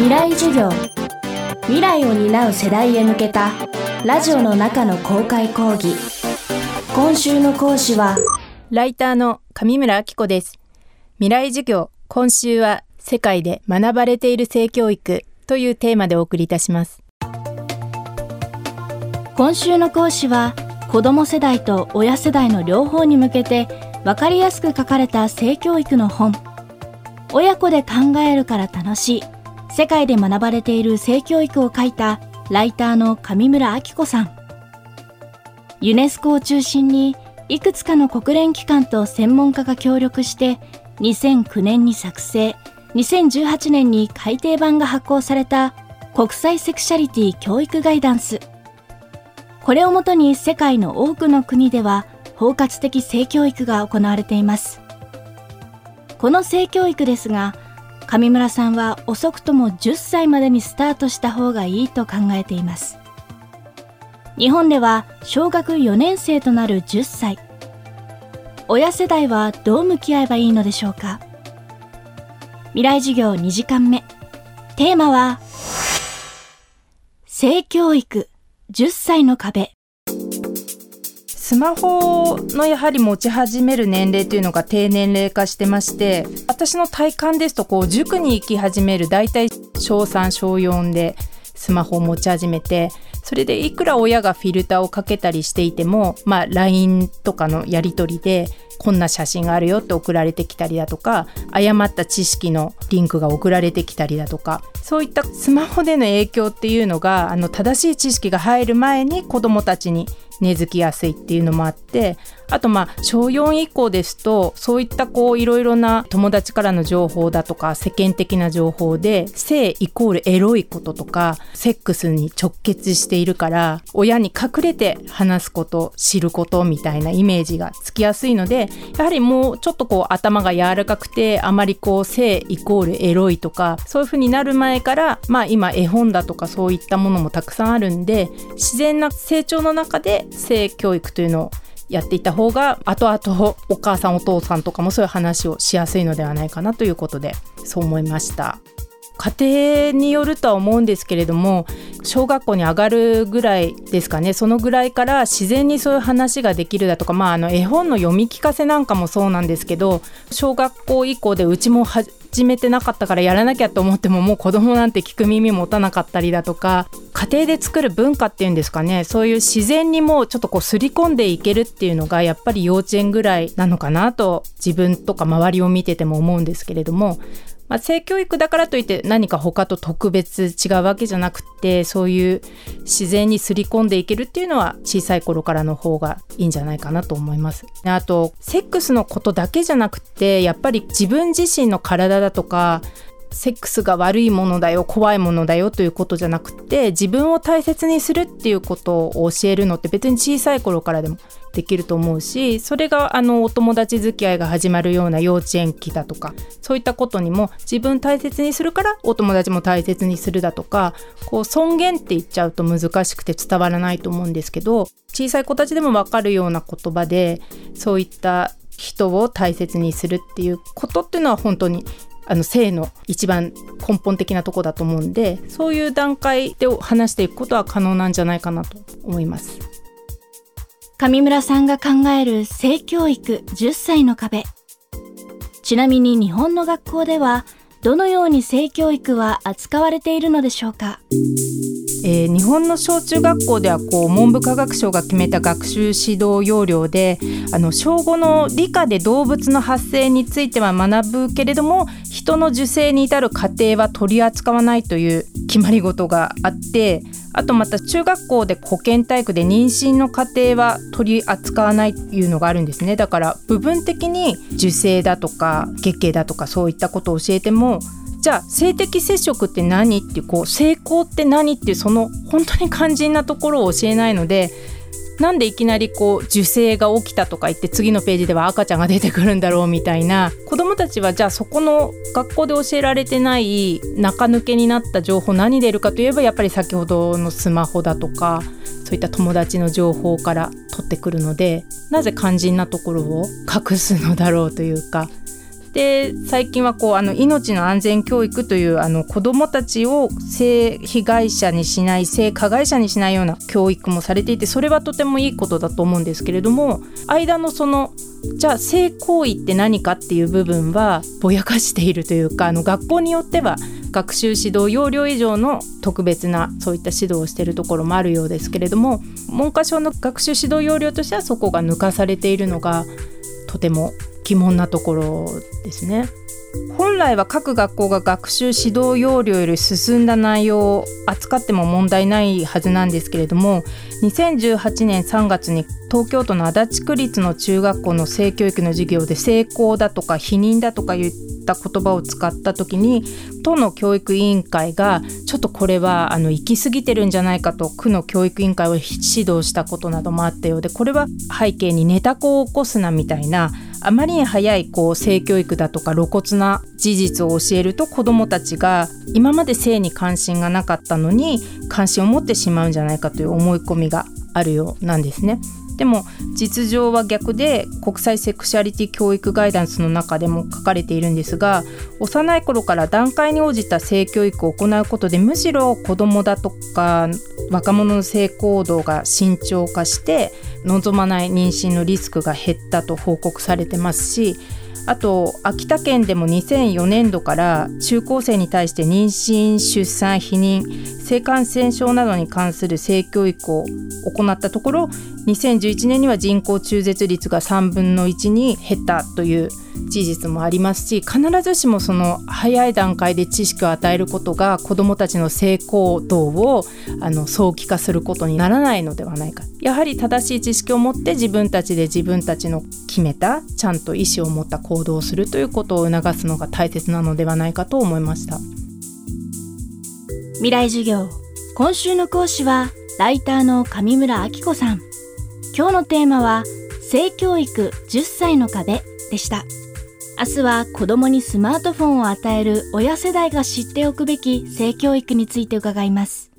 未来授業。未来を担う世代へ向けたラジオの中の公開講義。今週の講師はライターの上村明子です。未来授業今週は世界で学ばれている性教育というテーマでお送りいたします。今週の講師は子ども世代と親世代の両方に向けて分かりやすく書かれた性教育の本。親子で考えるから楽しい世界で学ばれている性教育を書いたライターの上村明子さん。ユネスコを中心にいくつかの国連機関と専門家が協力して2009年に作成2018年に改訂版が発行された国際セクシャリティ教育ガイダンス。これをもとに世界の多くの国では包括的性教育が行われています。この性教育ですが上村さんは遅くとも10歳までにスタートした方がいいと考えています。日本では小学4年生となる10歳。親世代はどう向き合えばいいのでしょうか。未来授業2時間目。テーマは性教育。10歳の壁。スマホのやはり持ち始める年齢というのが低年齢化してまして私の体感ですとこう塾に行き始める大体小3小4でスマホを持ち始めてそれでいくら親がフィルターをかけたりしていてもまあ LINE とかのやり取りでこんな写真があるよって送られてきたりだとか誤った知識のリンクが送られてきたりだとかそういったスマホでの影響っていうのがあの正しい知識が入る前に子どもたちに根付きやすいっていうのもあってあとまあ小4以降ですとそういったこういろいろな友達からの情報だとか世間的な情報で性イコールエロいこととかセックスに直結しているから親に隠れて話すこと知ることみたいなイメージがつきやすいのでやはりもうちょっとこう頭が柔らかくてあまりこう性イコールエロいとかそういう風になる前からまあ今絵本だとかそういったものもたくさんあるんで自然な成長の中で性教育というのをやっていた方が後々お母さんお父さんとかもそういう話をしやすいのではないかなということでそう思いました。家庭によるとは思うんですけれども小学校に上がるぐらいですかねそのぐらいから自然にそういう話ができるだとか、まあ、あの絵本の読み聞かせなんかもそうなんですけど小学校以降でうちも始めてなかったからやらなきゃと思ってももう子供なんて聞く耳持たなかったりだとか家庭で作る文化っていうんですかねそういう自然にもうちょっとこうすり込んでいけるっていうのがやっぱり幼稚園ぐらいなのかなと自分とか周りを見てても思うんですけれどもまあ、性教育だからといって何か他と特別違うわけじゃなくてそういう自然にすり込んでいけるっていうのは小さい頃からの方がいいんじゃないかなと思います。あとセックスのことだけじゃなくてやっぱり自分自身の体だとかセックスが悪いものだよ怖いものだよということじゃなくて自分を大切にするっていうことを教えるのって別に小さい頃からでもできると思うしそれがあのお友達付き合いが始まるような幼稚園期だとかそういったことにも自分大切にするからお友達も大切にするだとかこう尊厳って言っちゃうと難しくて伝わらないと思うんですけど小さい子たちでも分かるような言葉でそういった人を大切にするっていうことっていうのは本当にあの性の一番根本的なとこだと思うんでそういう段階で話していくことは可能なんじゃないかなと思います。上村さんが考える性教育10歳の壁ちなみに日本の学校ではどのように性教育は扱われているのでしょうか、えー、日本の小中学校ではこう文部科学省が決めた学習指導要領であの小5の理科で動物の発生については学ぶけれども人の受精に至る過程は取り扱わないという決まり事があってあとまた中学校で保健体育で妊娠の過程は取り扱わないというのがあるんですね。だから部分的に受精だとか月経だとかそういったことを教えてもじゃあ性的接触って何っていうこう性交って何っていうその本当に肝心なところを教えないのでなんでいきなりこう受精が起きたとか言って次のページでは赤ちゃんが出てくるんだろうみたいな子どもたちはじゃあそこの学校で教えられてない中抜けになった情報何出るかといえばやっぱり先ほどのスマホだとかそういった友達の情報から取ってくるのでなぜ肝心なところを隠すのだろうというかで最近はこうあの命の安全教育というあの子どもたちを性被害者にしない性加害者にしないような教育もされていてそれはとてもいいことだと思うんですけれども間のそのじゃあ性行為って何かっていう部分はぼやかしているというかあの学校によっては学習指導要領以上の特別なそういった指導をしているところもあるようですけれども文科省の学習指導要領としてはそこが抜かされているのがとても疑問なところですね。本来は各学校が学習指導要領より進んだ内容を扱っても問題ないはずなんですけれども2018年3月に東京都の足立区立の中学校の性教育の授業で性交だとか否認だとか言った言葉を使った時に都の教育委員会がちょっとこれはあの行き過ぎてるんじゃないかと区の教育委員会を指導したことなどもあったようでこれは背景にネタ子を起こすなみたいなあまりに早いこう性教育だとか露骨な事実を教えると子どもたちが今まで性に関心がなかったのに関心を持ってしまうんじゃないかという思い込みがあるようなんですね。でも実情は逆で国際セクシャリティ教育ガイダンスの中でも書かれているんですが幼い頃から段階に応じた性教育を行うことでむしろ子どもだとか若者の性行動が慎重化して望まない妊娠のリスクが減ったと報告されてますしあと秋田県でも2004年度から中高生に対して妊娠出産避妊性感染症などに関する性教育を行ったところ2011年には人口中絶率が3分の1に減ったという事実もありますし必ずしもその早い段階で知識を与えることが子どもたちの性行動をあの早期化することにならないのではないか。やはり正しい知識を持って自分たちで自分たちの決めたちゃんと意思を持った行動をするということを促すのが大切なのではないかと思いました。未来授業今週の講師はライターの上村明子さん。今日のテーマは性教育10歳の壁。でした。明日は子供にスマートフォンを与える親世代が知っておくべき性教育について伺います。